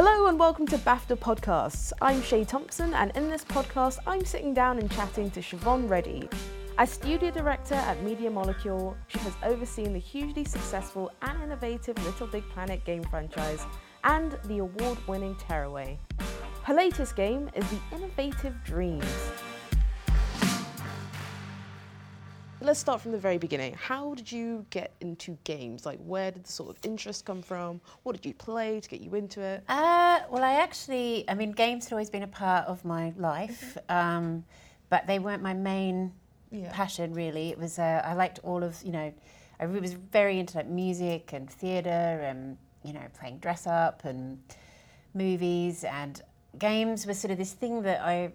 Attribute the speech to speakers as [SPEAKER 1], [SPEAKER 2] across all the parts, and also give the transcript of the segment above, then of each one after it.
[SPEAKER 1] Hello and welcome to BAFTA Podcasts. I'm Shay Thompson, and in this podcast, I'm sitting down and chatting to Siobhan Reddy. As studio director at Media Molecule, she has overseen the hugely successful and innovative Little Big Planet game franchise and the award winning Tearaway. Her latest game is The Innovative Dreams. Let's start from the very beginning. How did you get into games? Like, where did the sort of interest come from? What did you play to get you into it?
[SPEAKER 2] Uh, well, I actually, I mean, games had always been a part of my life, um, but they weren't my main
[SPEAKER 1] Yeah.
[SPEAKER 2] passion, really. It was, uh, I liked all of, you know, I was very into like music and theatre and, you know, playing dress up and movies and games was sort of this thing that I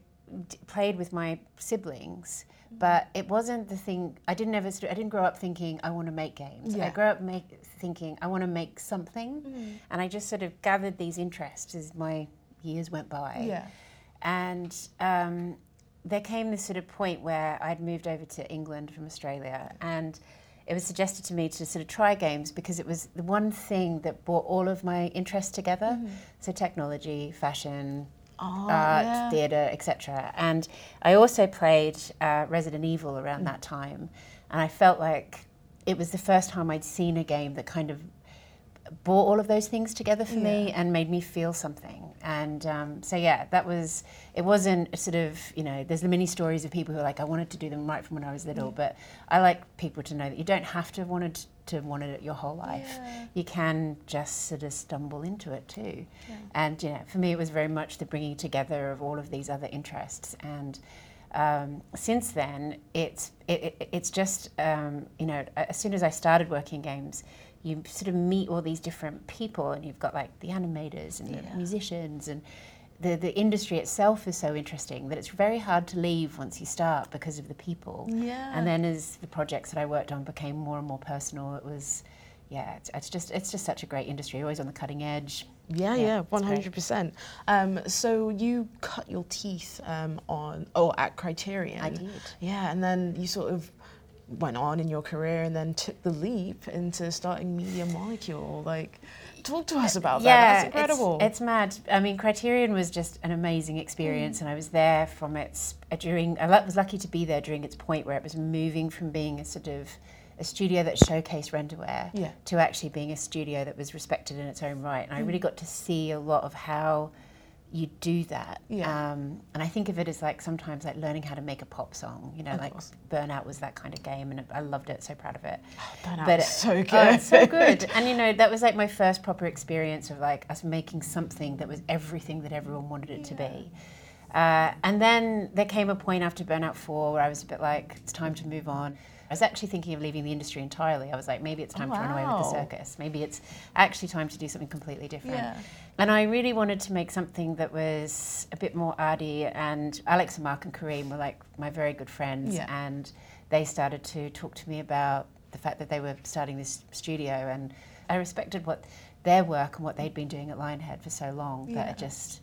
[SPEAKER 2] d- played with my siblings. But it wasn't the thing. I didn't ever. I didn't grow up thinking I want to make games.
[SPEAKER 1] Yeah.
[SPEAKER 2] I grew up make, thinking I want to make something, and I just sort of gathered these interests as my years went by.
[SPEAKER 1] Yeah.
[SPEAKER 2] And um, there came this sort of point where I'd moved over to England from Australia, and it was suggested to me to sort of try games because it was the one thing that brought all of my interests together. So technology, fashion,
[SPEAKER 1] Oh,
[SPEAKER 2] art,
[SPEAKER 1] yeah.
[SPEAKER 2] theatre, etc. And I also played uh, Resident Evil around that time, and I felt like it was the first time I'd seen a game that kind of brought all of those things together for me and made me feel something. And um, so yeah, that was. It wasn't a sort of you know. There's the many stories of people who are like, I wanted to do them right from when I was little, but I like people to know that you don't have to have wanted to want it your whole life.
[SPEAKER 1] Yeah.
[SPEAKER 2] You can just sort of stumble into it too. And you know, for me, it was very much the bringing together of all of these other interests. And um, since then, it's it, it, it's just um, you know, as soon as I started working games, you sort of meet all these different people, and you've got like the animators and
[SPEAKER 1] Yeah.
[SPEAKER 2] the musicians and. The, the industry itself is so interesting that it's very hard to leave once you start because of the people.
[SPEAKER 1] Yeah.
[SPEAKER 2] And then as the projects that I worked on became more and more personal, it was, yeah, it's, it's just it's just such a great industry, always on the cutting edge.
[SPEAKER 1] Yeah,
[SPEAKER 2] Yeah,
[SPEAKER 1] one hundred percent. Um, so you cut your teeth um, on oh at Criterion.
[SPEAKER 2] I did.
[SPEAKER 1] Yeah, and then you sort of went on in your career and then took the leap into starting Media Molecule. Like, talk to us about that. That's
[SPEAKER 2] it's-
[SPEAKER 1] incredible.
[SPEAKER 2] It's, mad. I mean, Criterion was just an amazing experience, and I was there from its uh, during. I was lucky to be there during its point where it was moving from being a sort of a studio that showcased RenderWare
[SPEAKER 1] Yeah.
[SPEAKER 2] to actually being a studio that was respected in its own right. And I really got to see a lot of how you do that.
[SPEAKER 1] Yeah.
[SPEAKER 2] Um, and I think of it as like sometimes like learning how to make a pop song. You know,
[SPEAKER 1] Of
[SPEAKER 2] like
[SPEAKER 1] course.
[SPEAKER 2] Burnout was that kind of game, and I loved it. So proud of it.
[SPEAKER 1] Burnout
[SPEAKER 2] but
[SPEAKER 1] was so good.
[SPEAKER 2] Oh, it's so good. And you know, that was like my first proper experience of like us making something that was everything that everyone wanted it to be. Uh, and then there came a point after Burnout 4 where I was a bit like, it's time to move on. I was actually thinking of leaving the industry entirely. I was like, maybe it's oh, time to run away with the circus. Maybe it's actually time to do something completely different.
[SPEAKER 1] Yeah.
[SPEAKER 2] And I really wanted to make something that was a bit more arty. And Alex and Mark and Kareem were like my very good friends.
[SPEAKER 1] Yeah.
[SPEAKER 2] And they started to talk to me about the fact that they were starting this studio. And I respected what their work and what they'd been doing at Lionhead for so long that
[SPEAKER 1] Yeah.
[SPEAKER 2] it just.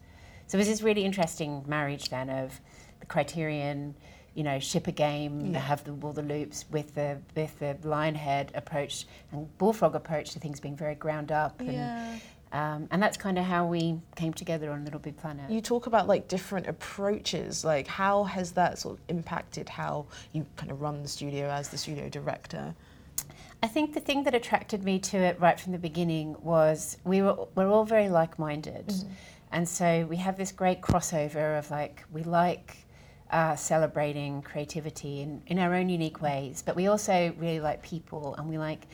[SPEAKER 2] So it was this really interesting marriage then of the criterion, you know, ship a game,
[SPEAKER 1] Yeah.
[SPEAKER 2] have the, all the loops with the with the Lionhead approach and Bullfrog approach to things being very ground up. And,
[SPEAKER 1] yeah.
[SPEAKER 2] um, and that's kind of how we came together on Little Big Planet.
[SPEAKER 1] You talk about like different approaches. Like, how has that sort of impacted how you kind of run the studio as the studio director?
[SPEAKER 2] I think the thing that attracted me to it right from the beginning was we were we're all very like-minded, and so we have this great crossover of like we like uh, celebrating creativity in, in our own unique ways, but we also really like people, and we like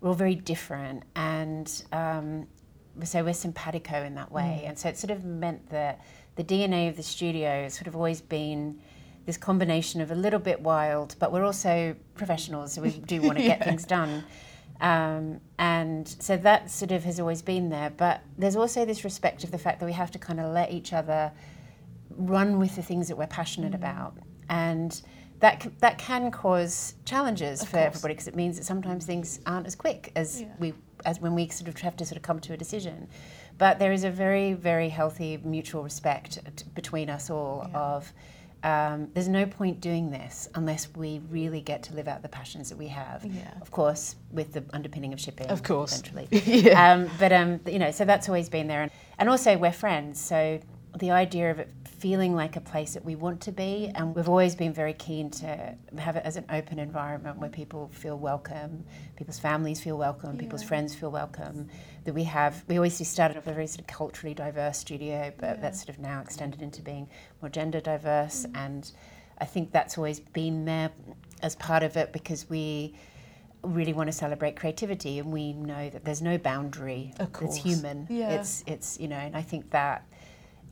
[SPEAKER 2] we're all very different, and um, so we're simpatico in that way, and so it sort of meant that the DNA of the studio has sort of always been this combination of a little bit wild, but we're also professionals, so we do want to get things done. Um, and so that sort of has always been there. But there's also this respect of the fact that we have to kind of let each other run with the things that we're passionate about. And that, c- that can cause challenges
[SPEAKER 1] Of
[SPEAKER 2] for
[SPEAKER 1] course.
[SPEAKER 2] everybody because it means that sometimes things aren't as quick as
[SPEAKER 1] Yeah.
[SPEAKER 2] we as when we sort of have to sort of come to a decision. But there is a very, very healthy mutual respect t- between us all
[SPEAKER 1] Yeah.
[SPEAKER 2] of um, there's no point doing this unless we really get to live out the passions that we have.
[SPEAKER 1] Yeah.
[SPEAKER 2] Of course, with the underpinning of shipping.
[SPEAKER 1] Of course.
[SPEAKER 2] Eventually.
[SPEAKER 1] Yeah.
[SPEAKER 2] Um, but, um, you know, so that's always been there. And, and also, we're friends. So the idea of it feeling like a place that we want to be, and we've always been very keen to have it as an open environment where people feel welcome, people's families feel welcome, people's friends feel welcome. That we have, we always started off a very sort of culturally diverse studio, but that's sort of now extended into being more gender diverse, mm-hmm. and I think that's always been there as part of it because we really want to celebrate creativity and we know that there's no boundary
[SPEAKER 1] Of course.
[SPEAKER 2] human
[SPEAKER 1] Yeah.
[SPEAKER 2] it's it's you know and i think that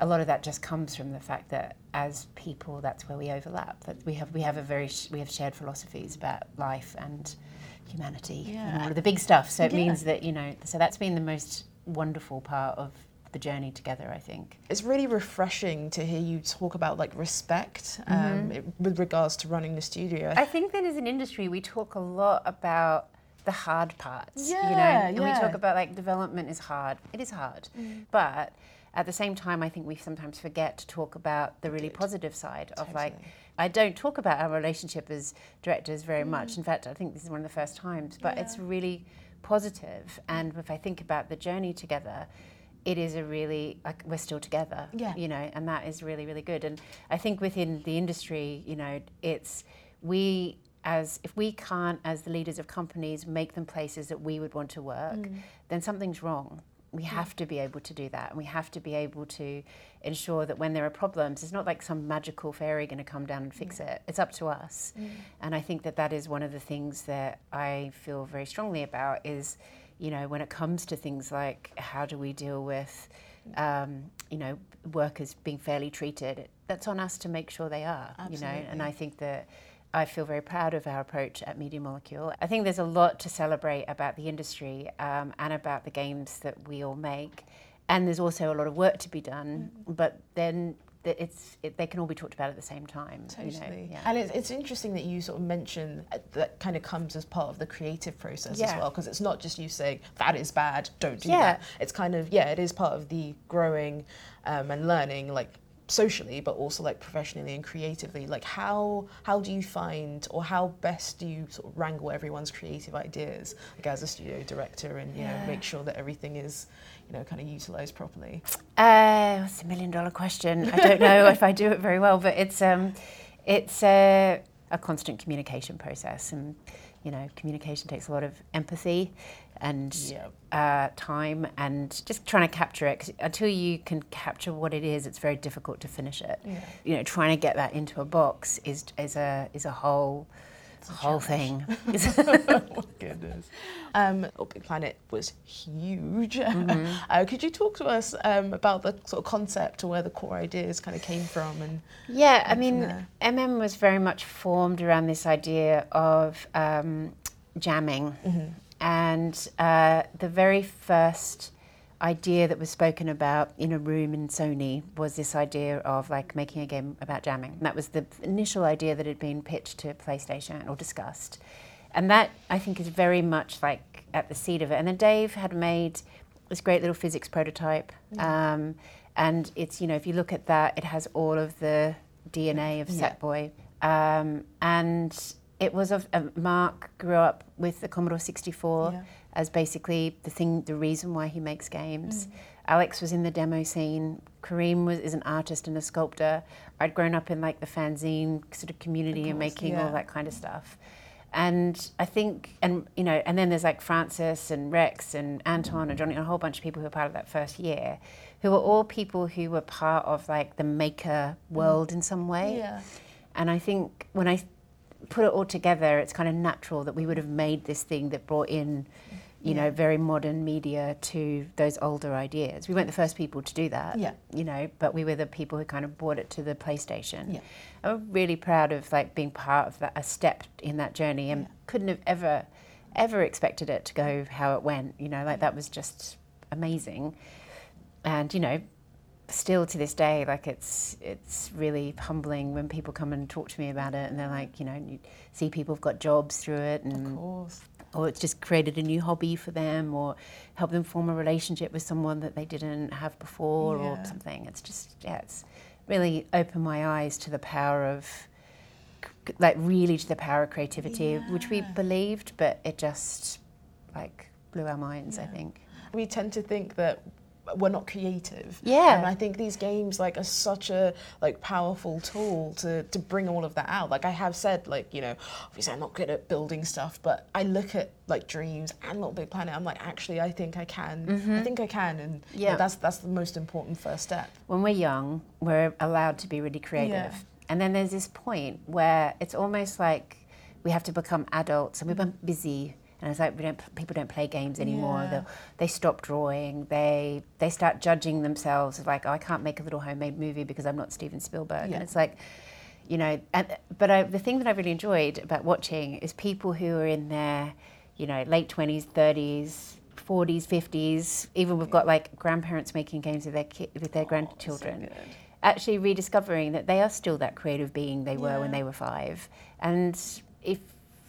[SPEAKER 2] a lot of that just comes from the fact that as people that's where we overlap that we have we have a very sh- we have shared philosophies about life and humanity
[SPEAKER 1] Yeah.
[SPEAKER 2] and all of the big stuff so it
[SPEAKER 1] Yeah.
[SPEAKER 2] means that you know so that's been the most wonderful part of the journey together i think
[SPEAKER 1] It's really refreshing to hear you talk about like respect um,
[SPEAKER 2] Mm-hmm.
[SPEAKER 1] it- with regards to running the studio.
[SPEAKER 2] I think that as an industry, we talk a lot about the hard parts. you know,
[SPEAKER 1] Yeah,
[SPEAKER 2] and we talk about like development is hard. It is hard, but at the same time, I think we sometimes forget to talk about the really
[SPEAKER 1] Good.
[SPEAKER 2] positive side of like. I don't talk about our relationship as directors very mm. much. In fact, I think this is one of the first times, but it's really positive. And if I think about the journey together, it is a really like we're still together
[SPEAKER 1] Yeah.
[SPEAKER 2] you know and that is really really good and i think within the industry you know it's we as if we can't as the leaders of companies make them places that we would want to work mm. then something's wrong we have to be able to do that and we have to be able to ensure that when there are problems it's not like some magical fairy going to come down and fix it. It's up to us. And i think that that is one of the things that i feel very strongly about is you know when it comes to things like how do we deal with um, you know workers being fairly treated that's on us to make sure they are you know? And i think that I feel very proud of our approach at Media Molecule. I think there's a lot to celebrate about the industry um, and about the games that we all make. And there's also a lot of work to be done, but then it's, it, they can all be talked about at the same time. you know,
[SPEAKER 1] Totally.
[SPEAKER 2] yeah.
[SPEAKER 1] And it's, it's interesting that you sort of mention uh, that kind of comes as part of the creative process as well, because it's not just you saying that is bad, don't do
[SPEAKER 2] Yeah.
[SPEAKER 1] that. It's kind of, yeah, it is part of the growing um, and learning, like socially, but also like professionally and creatively. Like how how do you find or how best do you sort of wrangle everyone's creative ideas, like as a studio director, and you know make sure that everything is, you know, kind of utilized properly.
[SPEAKER 2] Uh, it's a million dollar question. I don't know if I do it very well, but it's um, it's a, a constant communication process, and you know, communication takes a lot of empathy and
[SPEAKER 1] Yep.
[SPEAKER 2] uh, time, and just trying to capture it. 'cause until you can capture what it is, it's very difficult to finish it.
[SPEAKER 1] Yeah.
[SPEAKER 2] You know, trying to get that into a box is is a is a whole whole thing.
[SPEAKER 1] oh my goodness. Um, oh, Planet was huge.
[SPEAKER 2] Mm-hmm.
[SPEAKER 1] uh, could you talk to us um, about the sort of concept or where the core ideas kind of came from? And
[SPEAKER 2] Yeah, I mean,
[SPEAKER 1] there.
[SPEAKER 2] MM was very much formed around this idea of um, jamming. And uh, the very first idea that was spoken about in a room in Sony was this idea of like making a game about jamming. And that was the initial idea that had been pitched to PlayStation or discussed. And that I think is very much like at the seed of it. And then Dave had made this great little physics prototype. Um, and it's, you know, if you look at that, it has all of the DNA of
[SPEAKER 1] Yeah.
[SPEAKER 2] Sackboy. Um, and it was of uh, Mark grew up with the Commodore 64
[SPEAKER 1] Yeah.
[SPEAKER 2] as basically the thing, the reason why he makes games.
[SPEAKER 1] Mm.
[SPEAKER 2] Alex was in the demo scene. Kareem was is an artist and a sculptor. I'd grown up in like the fanzine sort of community and
[SPEAKER 1] course,
[SPEAKER 2] making
[SPEAKER 1] yeah.
[SPEAKER 2] all that kind of stuff. And I think, and you know, and then there's like Francis and Rex and Anton and Johnny, and a whole bunch of people who were part of that first year, who were all people who were part of like the maker world in some way.
[SPEAKER 1] yeah,
[SPEAKER 2] And I think when I put it all together, it's kind of natural that we would have made this thing that brought in, you know, very modern media to those older ideas. We weren't the first people to do that,
[SPEAKER 1] Yeah.
[SPEAKER 2] you know, but we were the people who kind of brought it to the PlayStation.
[SPEAKER 1] Yeah.
[SPEAKER 2] I'm really proud of like being part of that, a step in that journey, and
[SPEAKER 1] Yeah.
[SPEAKER 2] couldn't have ever, ever expected it to go how it went. You know, like that was just amazing, and you know, still to this day, like it's it's really humbling when people come and talk to me about it, and they're like, you know, you see people have got jobs through it,
[SPEAKER 1] of
[SPEAKER 2] and
[SPEAKER 1] course.
[SPEAKER 2] or it's just created a new hobby for them, or help them form a relationship with someone that they didn't have before,
[SPEAKER 1] Yeah.
[SPEAKER 2] or something. It's just yeah, it's really opened my eyes to the power of like really to the power of creativity, yeah. which we believed, but it just like blew our minds. Yeah. I think
[SPEAKER 1] we tend to think that we're not creative.
[SPEAKER 2] Yeah.
[SPEAKER 1] And I think these games like are such a like powerful tool to to bring all of that out. Like I have said, like, you know, obviously I'm not good at building stuff, but I look at like Dreams and Little Big Planet, I'm like, actually I think I can. Mm-hmm. I think I can and yeah. You know, that's that's the most important first step.
[SPEAKER 2] When we're young, we're allowed to be really creative. Yeah. And then there's this point where it's almost like we have to become adults and we've been busy and it's like we don't, people don't play games anymore. Yeah. They stop drawing. They they start judging themselves like, oh, I can't make a little homemade movie because I'm not Steven Spielberg. Yeah. And it's like, you know, and, but I, the thing that I really enjoyed about watching is people who are in their, you know, late twenties, thirties, 40s, 50s. Even we've got like grandparents making games with their ki- with their oh, grandchildren. So actually rediscovering that they are still that creative being they were yeah. when they were five. And if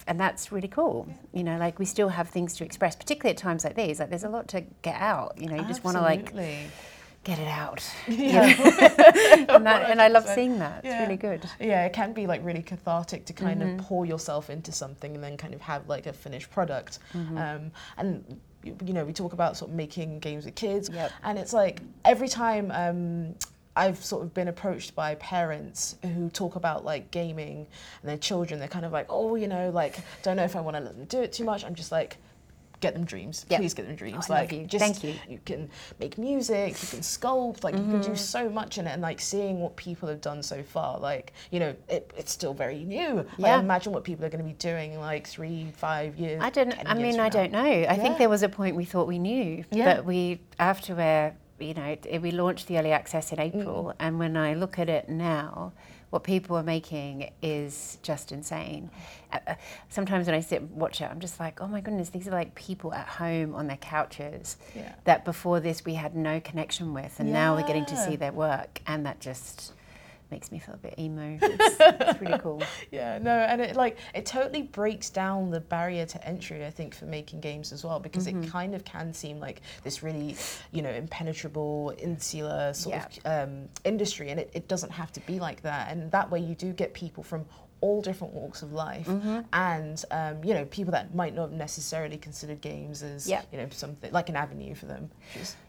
[SPEAKER 2] and that's really cool. You know, like we still have things to express, particularly at times like these. Like there's a lot to get out. You know, you just want to like get it out. Yeah. and, that, and, I love seeing that. It's really good.
[SPEAKER 1] Yeah, it can be like really cathartic to kind mm-hmm. of pour yourself into something and then kind of have like a finished product. Mm-hmm. Um, and you know, we talk about sort of making games with kids, yep. and it's like every time um, I've sort of been approached by parents who talk about like gaming and their children. They're kind of like, oh, you know, like don't know if I want to let them do it too much. I'm just like, get them dreams. Yep. Please get them dreams.
[SPEAKER 2] Oh, like,
[SPEAKER 1] you.
[SPEAKER 2] just thank you.
[SPEAKER 1] You can make music. You can sculpt. Like, mm-hmm. you can do mm-hmm. so much in it. And like seeing what people have done so far, like you know, it, it's still very new. Like, yeah. imagine what people are going to be doing like three, five years.
[SPEAKER 2] I don't. I mean, I now. don't know. I yeah. think there was a point we thought we knew, yeah. but we after we're you know, it, we launched the early access in April, mm. and when I look at it now, what people are making is just insane. Uh, uh, sometimes when I sit and watch it, I'm just like, oh my goodness, these are like people at home on their couches yeah. that before this we had no connection with, and yeah. now we're getting to see their work, and that just makes me feel a bit emo. It's, it's really cool.
[SPEAKER 1] Yeah, no, and it like it totally breaks down the barrier to entry. I think for making games as well, because mm-hmm. it kind of can seem like this really, you know, impenetrable, insular sort yeah. of um, industry, and it, it doesn't have to be like that. And that way, you do get people from all different walks of life mm-hmm. and um, you know people that might not necessarily considered games as you know something like an avenue for them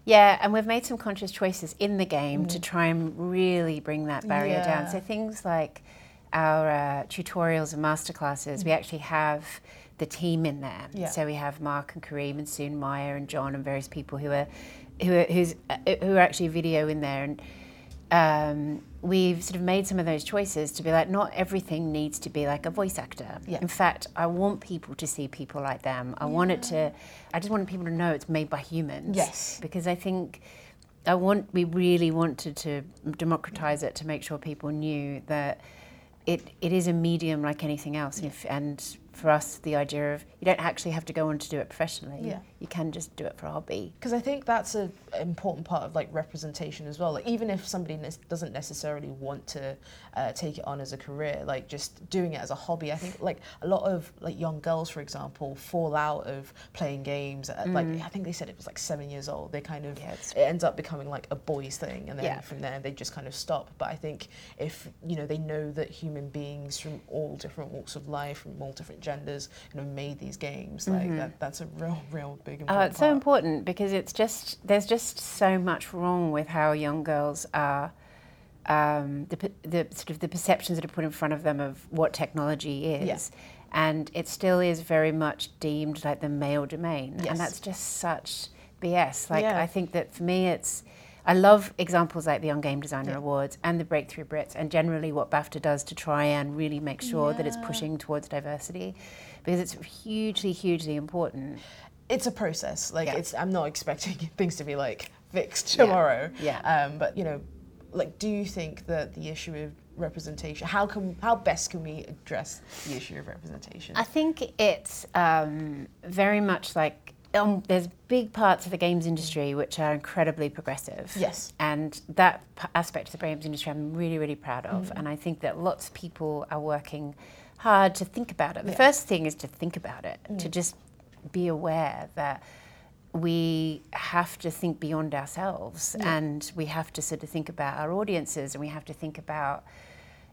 [SPEAKER 2] yeah and we've made some conscious choices in the game mm. to try and really bring that barrier yeah. down so things like our uh, tutorials and masterclasses mm. we actually have the team in there yeah. so we have mark and kareem and soon maya and john and various people who are who are, who's, uh, who are actually video in there and um, we've sort of made some of those choices to be like, not everything needs to be like a voice actor. Yeah. In fact, I want people to see people like them. I yeah. want it to, I just want people to know it's made by humans.
[SPEAKER 1] Yes.
[SPEAKER 2] Because I think I want, we really wanted to democratize it to make sure people knew that it, it is a medium like anything else. And, if, and for us the idea of you don't actually have to go on to do it professionally. Yeah. You can just do it for a hobby.
[SPEAKER 1] Because I think that's an important part of like representation as well. Like even if somebody ne- doesn't necessarily want to uh, take it on as a career, like just doing it as a hobby. I think like a lot of like young girls, for example, fall out of playing games. At, mm. Like I think they said it was like seven years old. They kind of yeah, it ends up becoming like a boys thing, and then yeah. from there they just kind of stop. But I think if you know they know that human beings from all different walks of life, from all different genders you know made these games like mm-hmm. that that's a real real big
[SPEAKER 2] oh it's part. so important because it's just there's just so much wrong with how young girls are um, the, the sort of the perceptions that are put in front of them of what technology is yeah. and it still is very much deemed like the male domain yes. and that's just such BS like yeah. I think that for me it's I love examples like the Young Game Designer yeah. Awards and the Breakthrough Brits, and generally what BAFTA does to try and really make sure yeah. that it's pushing towards diversity, because it's hugely, hugely important.
[SPEAKER 1] It's a process. Like yeah. it's, I'm not expecting things to be like fixed tomorrow.
[SPEAKER 2] Yeah.
[SPEAKER 1] Um, but you know, like, do you think that the issue of representation, how can, how best can we address the issue of representation?
[SPEAKER 2] I think it's um, very much like um, there's big parts of the games industry which are incredibly progressive.
[SPEAKER 1] Yes.
[SPEAKER 2] And that p- aspect of the games industry I'm really, really proud of. Mm. And I think that lots of people are working hard to think about it. The yeah. first thing is to think about it, mm. to just be aware that we have to think beyond ourselves
[SPEAKER 1] Yeah.
[SPEAKER 2] and we have to sort of think about our audiences and we have to think about,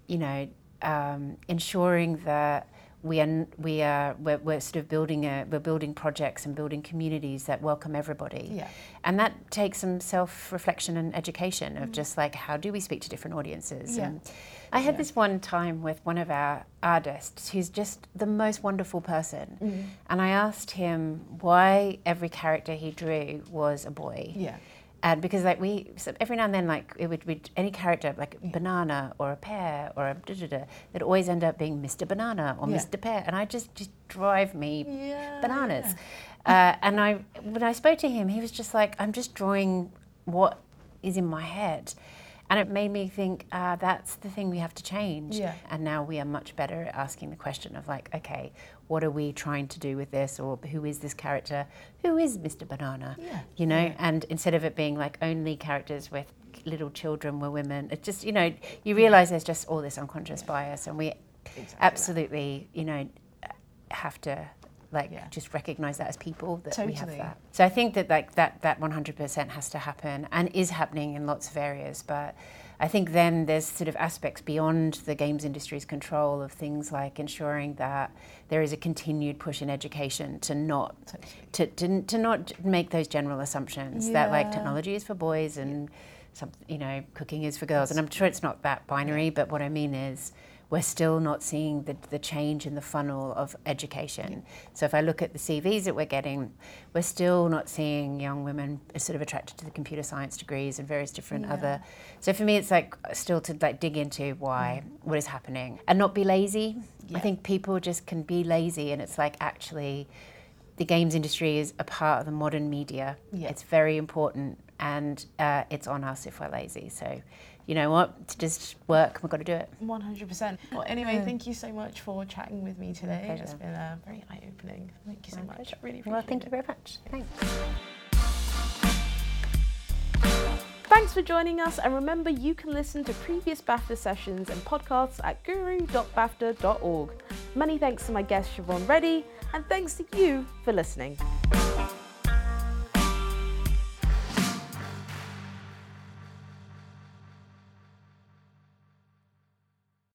[SPEAKER 2] you know, um, ensuring that we are we are we're, we're sort of building a we're building projects and building communities that welcome everybody.
[SPEAKER 1] Yeah.
[SPEAKER 2] And that takes some self reflection and education of just like how do we speak to different audiences.
[SPEAKER 1] Mm. Yeah.
[SPEAKER 2] And I had
[SPEAKER 1] Yeah.
[SPEAKER 2] this one time with one of our artists who's just the most wonderful person.
[SPEAKER 1] Mm.
[SPEAKER 2] And I asked him why every character he drew was a boy.
[SPEAKER 1] Yeah.
[SPEAKER 2] And because like we so every now and then like it would be any character like a banana or a pear or a da da da that always end up being Mr. Banana or
[SPEAKER 1] Yeah.
[SPEAKER 2] Mr. Pear and I just just drive me
[SPEAKER 1] Yeah.
[SPEAKER 2] bananas. Uh, and I when I spoke to him, he was just like, I'm just drawing what is in my head. And it made me think uh, that's the thing we have to change.
[SPEAKER 1] Yeah.
[SPEAKER 2] And now we are much better at asking the question of like, okay, what are we trying to do with this, or who is this character? Who is Mr. Banana?
[SPEAKER 1] Yeah.
[SPEAKER 2] You know,
[SPEAKER 1] Yeah.
[SPEAKER 2] and instead of it being like only characters with little children were women, it's just you know you realise there's just all this unconscious bias, and we
[SPEAKER 1] Exactly that.
[SPEAKER 2] absolutely you know have to like
[SPEAKER 1] Yeah.
[SPEAKER 2] just recognize that as people that we have that so i think that like that that 100% has to happen and is happening in lots of areas but i think then there's sort of aspects beyond the games industry's control of things like ensuring that there is a continued push in education to not to, to, to not make those general assumptions that like technology is for boys and some you know cooking is for girls. And i'm sure it's not that binary but what i mean is we're still not seeing the, the change in the funnel of education. So if I look at the CVs that we're getting, we're still not seeing young women sort of attracted to the computer science degrees and various different
[SPEAKER 1] Yeah.
[SPEAKER 2] other. So for me, it's like still to like dig into why, what is happening, and not be lazy.
[SPEAKER 1] Yeah.
[SPEAKER 2] I think people just can be lazy, and it's like actually, the games industry is a part of the modern media.
[SPEAKER 1] Yeah.
[SPEAKER 2] It's very important, and uh, it's on us if we're lazy. So, you know what? It's just work. We've got to do it.
[SPEAKER 1] 100%. Well, anyway,
[SPEAKER 2] Yeah.
[SPEAKER 1] thank you so much for chatting with me today.
[SPEAKER 2] pleasure.
[SPEAKER 1] It's been uh, very eye opening. Thank you so
[SPEAKER 2] My
[SPEAKER 1] much.
[SPEAKER 2] pleasure.
[SPEAKER 1] Really appreciate
[SPEAKER 2] Well, thank
[SPEAKER 1] it.
[SPEAKER 2] you very much. Thanks.
[SPEAKER 1] Thanks for joining us, and remember you can listen to previous BAFTA sessions and podcasts at guru.bafta.org. Many thanks to my guest Siobhan Reddy, and thanks to you for listening.